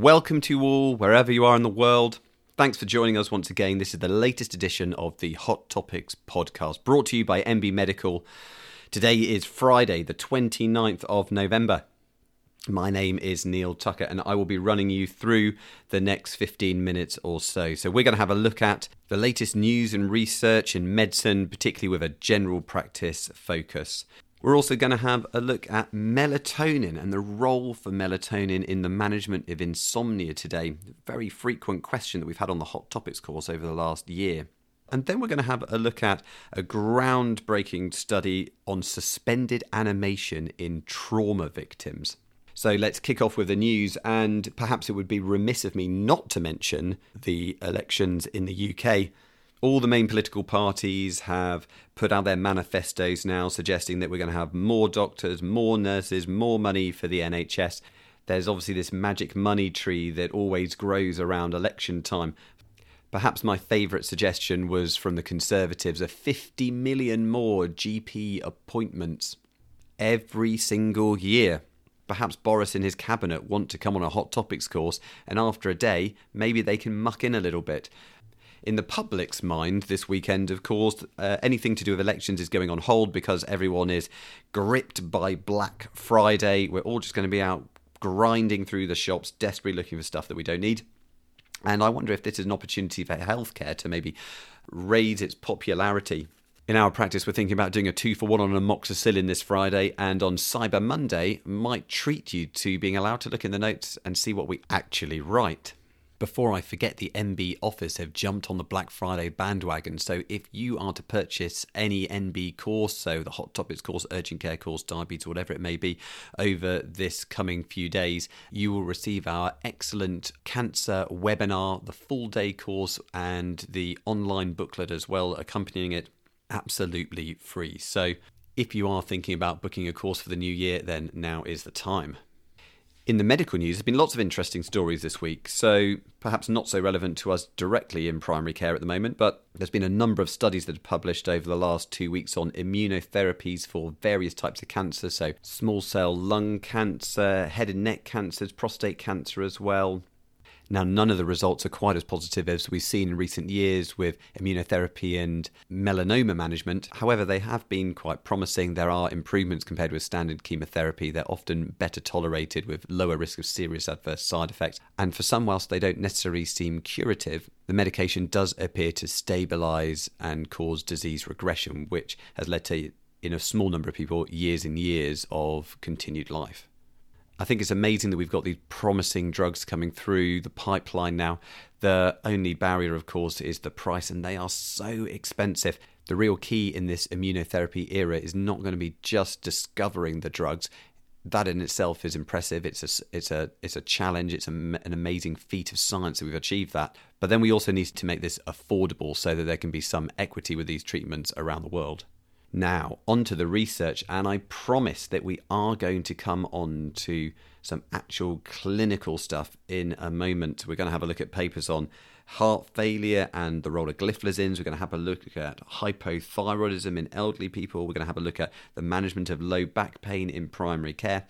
Welcome to you all, wherever you are in the world. Thanks for joining us once again. This is the latest edition of the Hot Topics podcast, brought to you by NB Medical. Today is Friday, the 29th of November. My name is Neil Tucker, and I will be running you through the next 15 minutes or so. So, we're going to have a look at the latest news and research in medicine, particularly with a general practice focus. We're also going to have a look at melatonin and the role for melatonin in the management of insomnia today. Very frequent question that we've had on the Hot Topics course over the last year. And then we're going to have a look at a groundbreaking study on suspended animation in trauma victims. So let's kick off with the news, and perhaps it would be remiss of me not to mention the elections in the UK. All the main political parties have put out their manifestos now suggesting that we're going to have more doctors, more nurses, more money for the NHS. There's obviously this magic money tree that always grows around election time. Perhaps my favourite suggestion was from the Conservatives of 50 million more GP appointments every single year perhaps Boris and his cabinet want to come on a hot topics course, and after a day, maybe they can muck in a little bit. In the public's mind, this weekend, of course, uh, anything to do with elections is going on hold because everyone is gripped by Black Friday. We're all just going to be out grinding through the shops, desperately looking for stuff that we don't need. And I wonder if this is an opportunity for healthcare to maybe raise its popularity in our practice, we're thinking about doing a two for one on amoxicillin this Friday, and on Cyber Monday, might treat you to being allowed to look in the notes and see what we actually write. Before I forget, the NB office have jumped on the Black Friday bandwagon. So if you are to purchase any NB course, so the Hot Topics course, Urgent Care course, Diabetes, whatever it may be, over this coming few days, you will receive our excellent cancer webinar, the full day course, and the online booklet as well accompanying it absolutely free. So if you are thinking about booking a course for the new year, then now is the time. In the medical news, there's been lots of interesting stories this week, so perhaps not so relevant to us directly in primary care at the moment, but there's been a number of studies that have published over the last two weeks on immunotherapies for various types of cancer, so small cell lung cancer, head and neck cancers, prostate cancer as well, now, none of the results are quite as positive as we've seen in recent years with immunotherapy and melanoma management. However, they have been quite promising. There are improvements compared with standard chemotherapy. They're often better tolerated with lower risk of serious adverse side effects. And for some, whilst they don't necessarily seem curative, the medication does appear to stabilize and cause disease regression, which has led to, in a small number of people, years and years of continued life. I think it's amazing that we've got these promising drugs coming through the pipeline now. The only barrier, of course, is the price, and they are so expensive. The real key in this immunotherapy era is not going to be just discovering the drugs. That in itself is impressive. It's a it's a it's a challenge. It's a, an amazing feat of science that we've achieved that. But then we also need to make this affordable so that there can be some equity with these treatments around the world. Now, onto the research, and I promise that we are going to come on to some actual clinical stuff in a moment. We're going to have a look at papers on heart failure and the role of gliflozins. We're going to have a look at hypothyroidism in elderly people. We're going to have a look at the management of low back pain in primary care.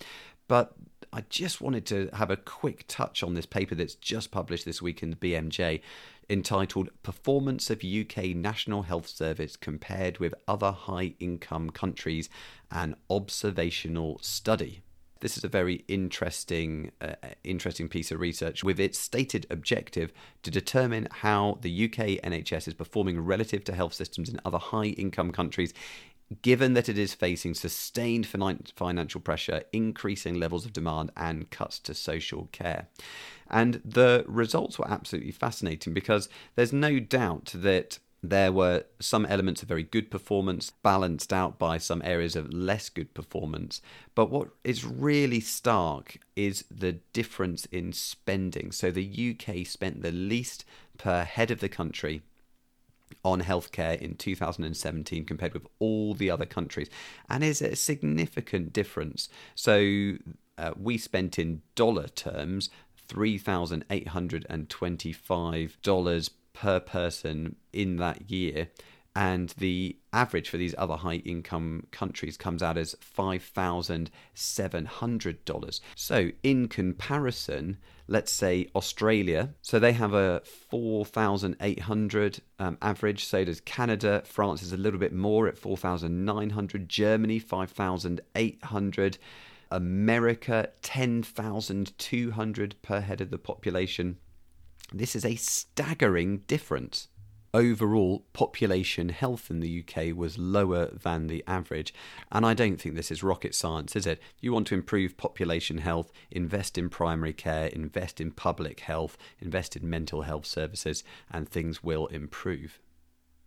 But I just wanted to have a quick touch on this paper that's just published this week in the BMJ entitled Performance of UK National Health Service Compared with Other High Income Countries An Observational Study. This is a very interesting, uh, interesting piece of research with its stated objective to determine how the UK NHS is performing relative to health systems in other high income countries given that it is facing sustained financial pressure, increasing levels of demand, and cuts to social care. And the results were absolutely fascinating because there's no doubt that there were some elements of very good performance balanced out by some areas of less good performance. But what is really stark is the difference in spending. So the UK spent the least per head of the country on healthcare in 2017 compared with all the other countries, and is a significant difference. So uh, we spent in dollar terms $3,825 per person in that year. and the average for these other high income countries comes out as $5,700. So, in comparison, let's say Australia, so they have a 4,800 um, average, so does Canada. France is a little bit more at 4,900, Germany 5,800. America 10,200 per head of the population. This is a staggering difference overall population health in the UK was lower than the average. And I don't think this is rocket science, is it? You want to improve population health, invest in primary care, invest in public health, invest in mental health services, and things will improve.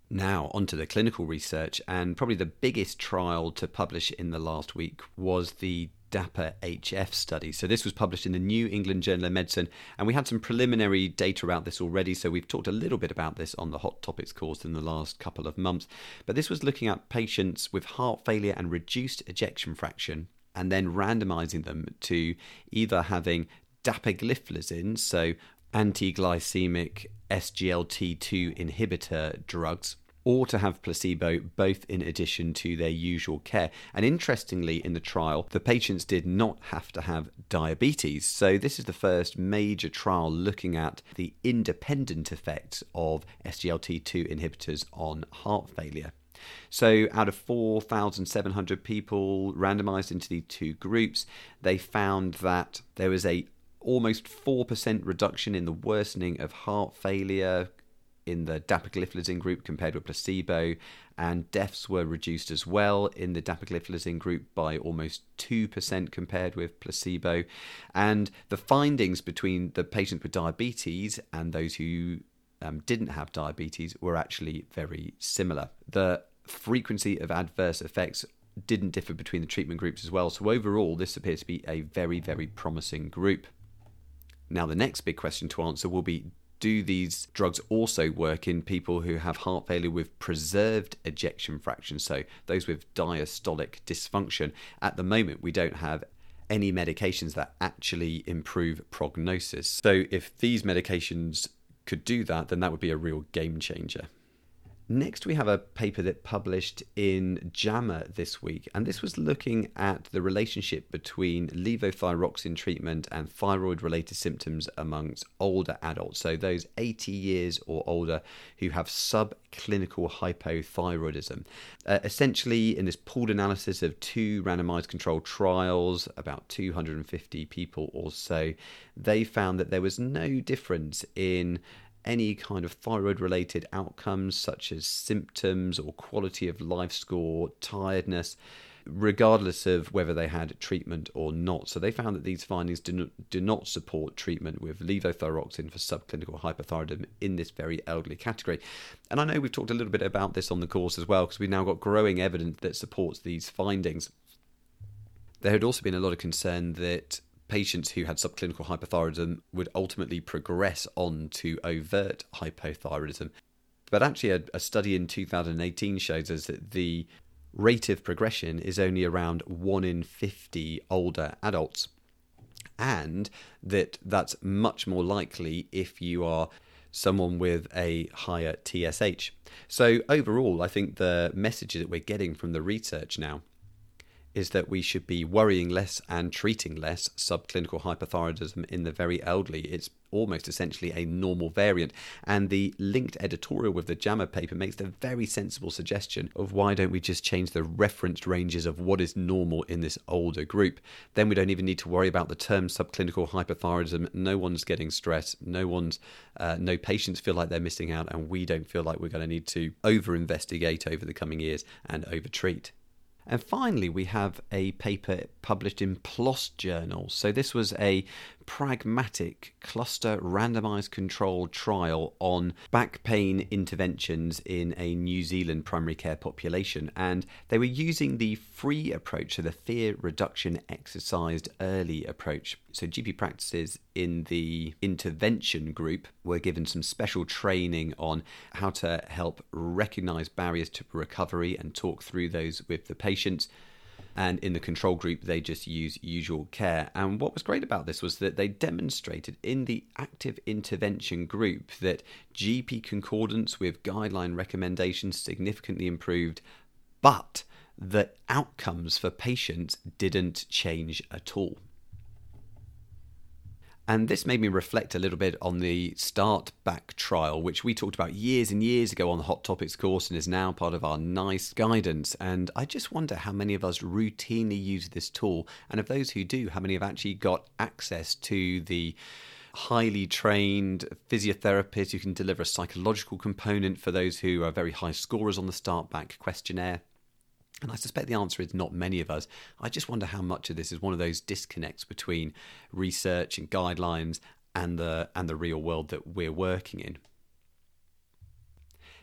Now, onto the clinical research, and probably the biggest trial to publish in the last week was the DAPA HF study. So, this was published in the New England Journal of Medicine, and we had some preliminary data about this already. So, we've talked a little bit about this on the Hot Topics course in the last couple of months. But this was looking at patients with heart failure and reduced ejection fraction, and then randomizing them to either having dapagliflozin, so anti glycemic SGLT2 inhibitor drugs or to have placebo, both in addition to their usual care. And interestingly, in the trial, the patients did not have to have diabetes. So, this is the first major trial looking at the independent effects of SGLT2 inhibitors on heart failure. So, out of 4,700 people randomized into the two groups, they found that there was a almost 4% reduction in the worsening of heart failure in the dapagliflozin group compared with placebo, and deaths were reduced as well in the dapagliflozin group by almost 2% compared with placebo. And the findings between the patients with diabetes and those who um, didn't have diabetes were actually very similar. The frequency of adverse effects didn't differ between the treatment groups as well. So, overall, this appears to be a very, very promising group. Now, the next big question to answer will be do these drugs also work in people who have heart failure with preserved ejection fraction? So, those with diastolic dysfunction. At the moment, we don't have any medications that actually improve prognosis. So, if these medications could do that, then that would be a real game changer. Next, we have a paper that published in JAMA this week, and this was looking at the relationship between levothyroxine treatment and thyroid related symptoms amongst older adults. So, those 80 years or older who have subclinical hypothyroidism. Uh, essentially, in this pooled analysis of two randomized controlled trials, about 250 people or so, they found that there was no difference in any kind of thyroid related outcomes such as symptoms or quality of life score, tiredness, regardless of whether they had treatment or not. So they found that these findings do not, do not support treatment with levothyroxine for subclinical hypothyroidism in this very elderly category. And I know we've talked a little bit about this on the course as well because we've now got growing evidence that supports these findings. There had also been a lot of concern that patients who had subclinical hypothyroidism would ultimately progress on to overt hypothyroidism. But actually, a, a, study in 2018 shows us that the rate of progression is only around 1 in 50 older adults. And that that's much more likely if you are someone with a higher TSH. So, overall, I think the message that we're getting from the research now is that we should be worrying less and treating less subclinical hypothyroidism in the very elderly. It's almost essentially a normal variant. And the linked editorial with the JAMA paper makes the very sensible suggestion of why don't we just change the reference ranges of what is normal in this older group? Then we don't even need to worry about the term subclinical hypothyroidism. No one's getting stressed. No one's, uh, no patients feel like they're missing out, and we don't feel like we're going to need to over investigate over the coming years and over treat. And finally, we have a paper published in PLOS Journal. So, this was a pragmatic cluster randomized controlled trial on back pain interventions in a New Zealand primary care population. And they were using the free approach, so the fear reduction exercised early approach. So, GP practices in the intervention group were given some special training on how to help recognize barriers to recovery and talk through those with the patients And in the control group, they just use usual care. And what was great about this was that they demonstrated in the active intervention group that GP concordance with guideline recommendations significantly improved, but the outcomes for patients didn't change at all. And this made me reflect a little bit on the Start Back trial, which we talked about years and years ago on the Hot Topics course and is now part of our NICE guidance. And I just wonder how many of us routinely use this tool. And of those who do, how many have actually got access to the highly trained physiotherapist who can deliver a psychological component for those who are very high scorers on the Start Back questionnaire. And I suspect the answer is not many of us. I just wonder how much of this is one of those disconnects between research and guidelines and the and the real world that we're working in.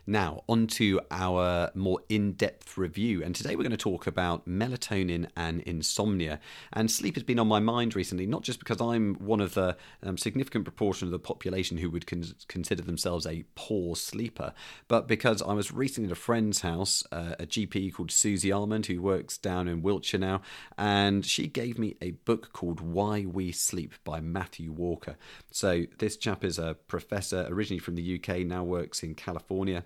Now, on to our more in depth review. And today we're going to talk about melatonin and insomnia. And sleep has been on my mind recently, not just because I'm one of the um, significant proportion of the population who would con- consider themselves a poor sleeper, but because I was recently at a friend's house, uh, a GP called Susie Almond, who works down in Wiltshire now, and she gave me a book called Why We Sleep by Matthew Walker. So this chap is a professor originally from the UK, now works in California.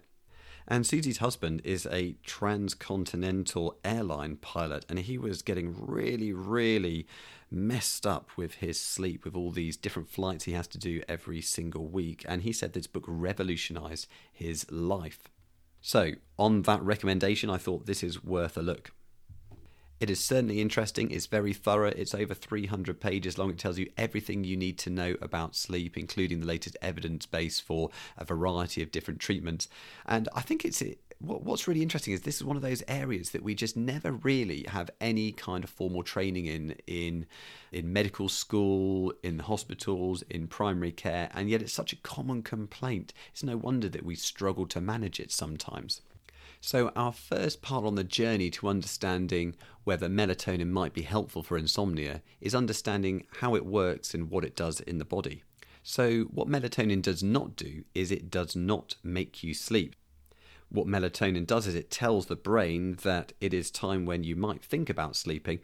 And Susie's husband is a transcontinental airline pilot, and he was getting really, really messed up with his sleep with all these different flights he has to do every single week. And he said this book revolutionized his life. So, on that recommendation, I thought this is worth a look. It is certainly interesting. It's very thorough. It's over 300 pages long. It tells you everything you need to know about sleep, including the latest evidence base for a variety of different treatments. And I think it's what's really interesting is this is one of those areas that we just never really have any kind of formal training in in in medical school in hospitals in primary care and yet it's such a common complaint it's no wonder that we struggle to manage it sometimes so, our first part on the journey to understanding whether melatonin might be helpful for insomnia is understanding how it works and what it does in the body. So, what melatonin does not do is it does not make you sleep. What melatonin does is it tells the brain that it is time when you might think about sleeping,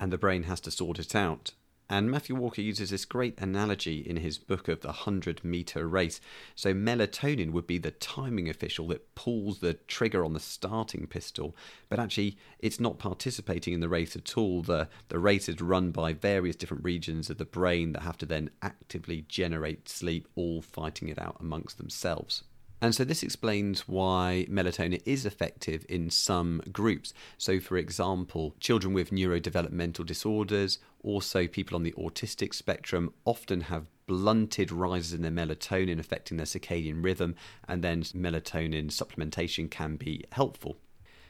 and the brain has to sort it out. And Matthew Walker uses this great analogy in his book of the 100 meter race. So, melatonin would be the timing official that pulls the trigger on the starting pistol, but actually, it's not participating in the race at all. The, the race is run by various different regions of the brain that have to then actively generate sleep, all fighting it out amongst themselves. And so this explains why melatonin is effective in some groups. So, for example, children with neurodevelopmental disorders, also people on the autistic spectrum, often have blunted rises in their melatonin affecting their circadian rhythm, and then melatonin supplementation can be helpful.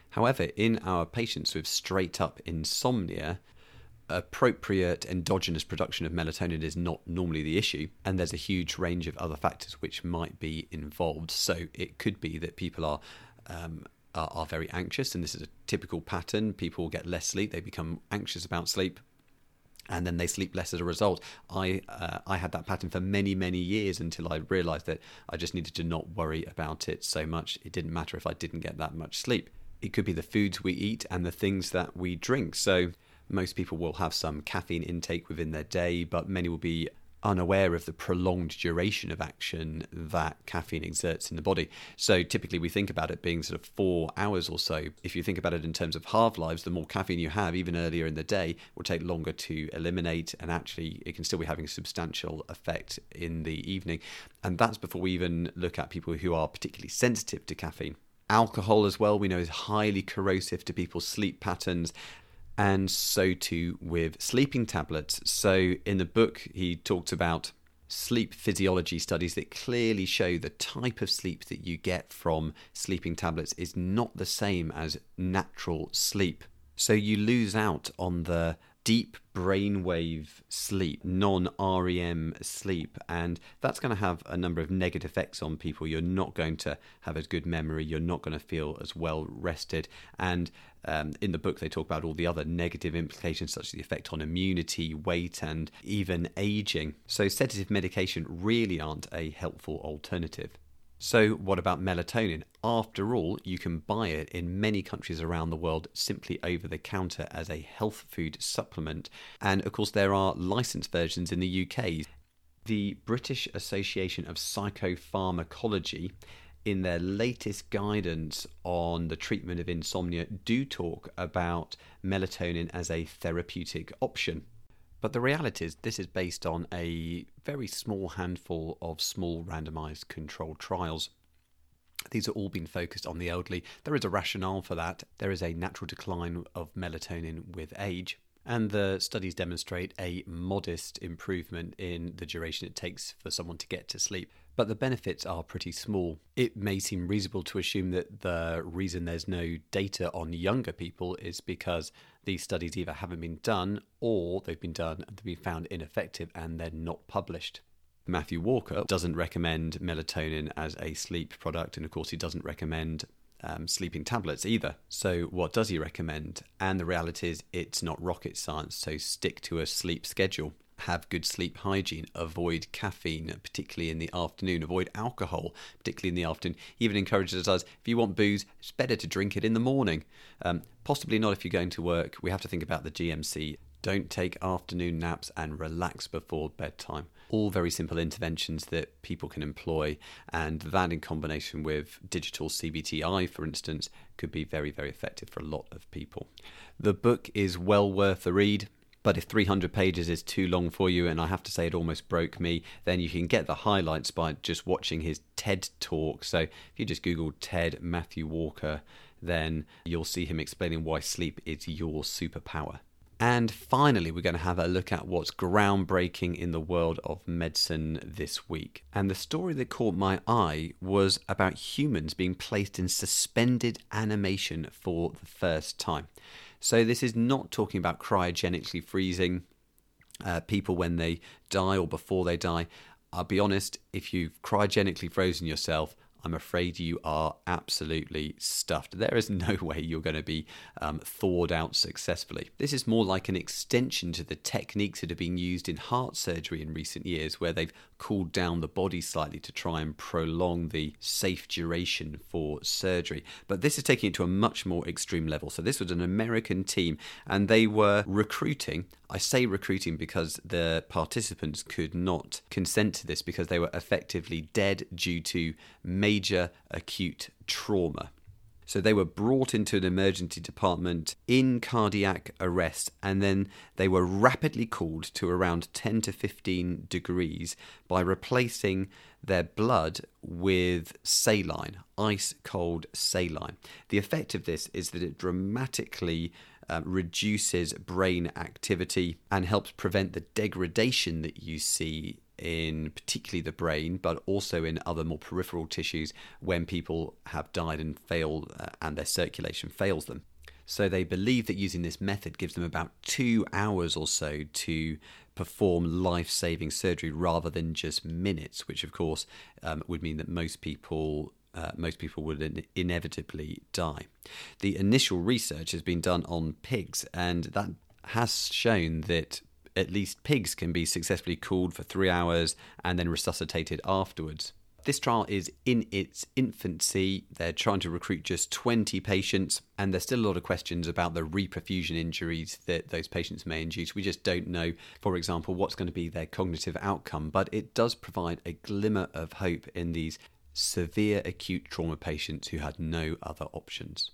However, in our patients with straight up insomnia, appropriate endogenous production of melatonin is not normally the issue, and there's a huge range of other factors which might be involved. So it could be that people are. Um, are, are very anxious, and this is a typical pattern. People get less sleep; they become anxious about sleep, and then they sleep less as a result. I uh, I had that pattern for many many years until I realised that I just needed to not worry about it so much. It didn't matter if I didn't get that much sleep. It could be the foods we eat and the things that we drink. So most people will have some caffeine intake within their day, but many will be unaware of the prolonged duration of action that caffeine exerts in the body. So typically we think about it being sort of four hours or so. If you think about it in terms of half lives, the more caffeine you have, even earlier in the day, will take longer to eliminate, and actually it can still be having a substantial effect in the evening. And that's before we even look at people who are particularly sensitive to caffeine. Alcohol, as well, we know is highly corrosive to people's sleep patterns and so too with sleeping tablets. So, in the book, he talks about sleep physiology studies that clearly show the type of sleep that you get from sleeping tablets is not the same as natural sleep. So, you lose out on the deep brainwave sleep, non REM sleep, and that's going to have a number of negative effects on people. You're not going to have as good memory, you're not going to feel as well rested, and um, in the book, they talk about all the other negative implications, such as the effect on immunity, weight, and even aging. So, sedative medication really aren't a helpful alternative. So, what about melatonin? After all, you can buy it in many countries around the world simply over the counter as a health food supplement. And of course, there are licensed versions in the UK. The British Association of Psychopharmacology, in their latest guidance on the treatment of insomnia, do talk about melatonin as a therapeutic option. But the reality is, this is based on a very small handful of small randomized controlled trials. These are all being focused on the elderly. There is a rationale for that. There is a natural decline of melatonin with age, and the studies demonstrate a modest improvement in the duration it takes for someone to get to sleep but the benefits are pretty small. It may seem reasonable to assume that the reason there's no data on younger people is because these studies either haven't been done or they've been done and they've been found ineffective and they're not published. Matthew Walker doesn't recommend melatonin as a sleep product, and of course, he doesn't recommend um, sleeping tablets either. So, what does he recommend? And the reality is, it's not rocket science, so stick to a sleep schedule have good sleep hygiene, avoid caffeine, particularly in the afternoon, avoid alcohol, particularly in the afternoon. He Even encourages us if you want booze, it's better to drink it in the morning. Um, possibly not if you're going to work. We have to think about the GMC. Don't take afternoon naps and relax before bedtime. All very simple interventions that people can employ, and that in combination with digital CBTI, for instance, could be very, very effective for a lot of people. The book is well worth a read. But if 300 pages is too long for you, and I have to say it almost broke me, then you can get the highlights by just watching his TED talk. So if you just Google TED Matthew Walker, then you'll see him explaining why sleep is your superpower. And finally, we're going to have a look at what's groundbreaking in the world of medicine this week. And the story that caught my eye was about humans being placed in suspended animation for the first time. So this is not talking about cryogenically freezing uh, people when they die or before they die. I'll be honest, if you've cryogenically frozen yourself, I'm afraid you are absolutely stuffed. There is no way you're going to be um, thawed out successfully. This is more like an extension to the techniques that have been used in heart surgery in recent years, where they've cooled down the body slightly to try and prolong the safe duration for surgery. But this is taking it to a much more extreme level. So, this was an American team, and they were recruiting. I say recruiting because the participants could not consent to this because they were effectively dead due to major acute trauma. So they were brought into an emergency department in cardiac arrest, and then they were rapidly cooled to around 10 to 15 degrees by replacing their blood with saline, ice cold saline. The effect of this is that it dramatically uh, reduces brain activity and helps prevent the degradation that you see in particularly the brain, but also in other more peripheral tissues when people have died and failed uh, and their circulation fails them. So they believe that using this method gives them about two hours or so to perform life saving surgery rather than just minutes, which of course um, would mean that most people. Uh, most people would in- inevitably die. The initial research has been done on pigs, and that has shown that at least pigs can be successfully cooled for three hours and then resuscitated afterwards. This trial is in its infancy. They're trying to recruit just 20 patients, and there's still a lot of questions about the reperfusion injuries that those patients may induce. We just don't know, for example, what's going to be their cognitive outcome, but it does provide a glimmer of hope in these severe acute trauma patients who had no other options.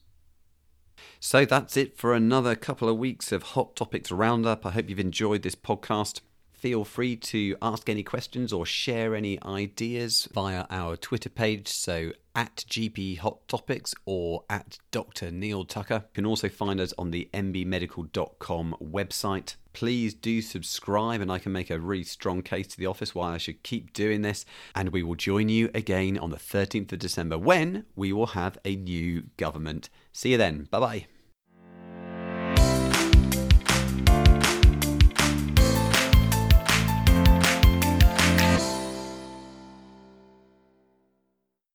So that's it for another couple of weeks of Hot Topics Roundup. I hope you've enjoyed this podcast. Feel free to ask any questions or share any ideas via our Twitter page, so at GP Hot Topics or at Dr. Neil Tucker. You can also find us on the nbmedical.com website. Please do subscribe, and I can make a really strong case to the office why I should keep doing this. And we will join you again on the 13th of December when we will have a new government. See you then. Bye bye.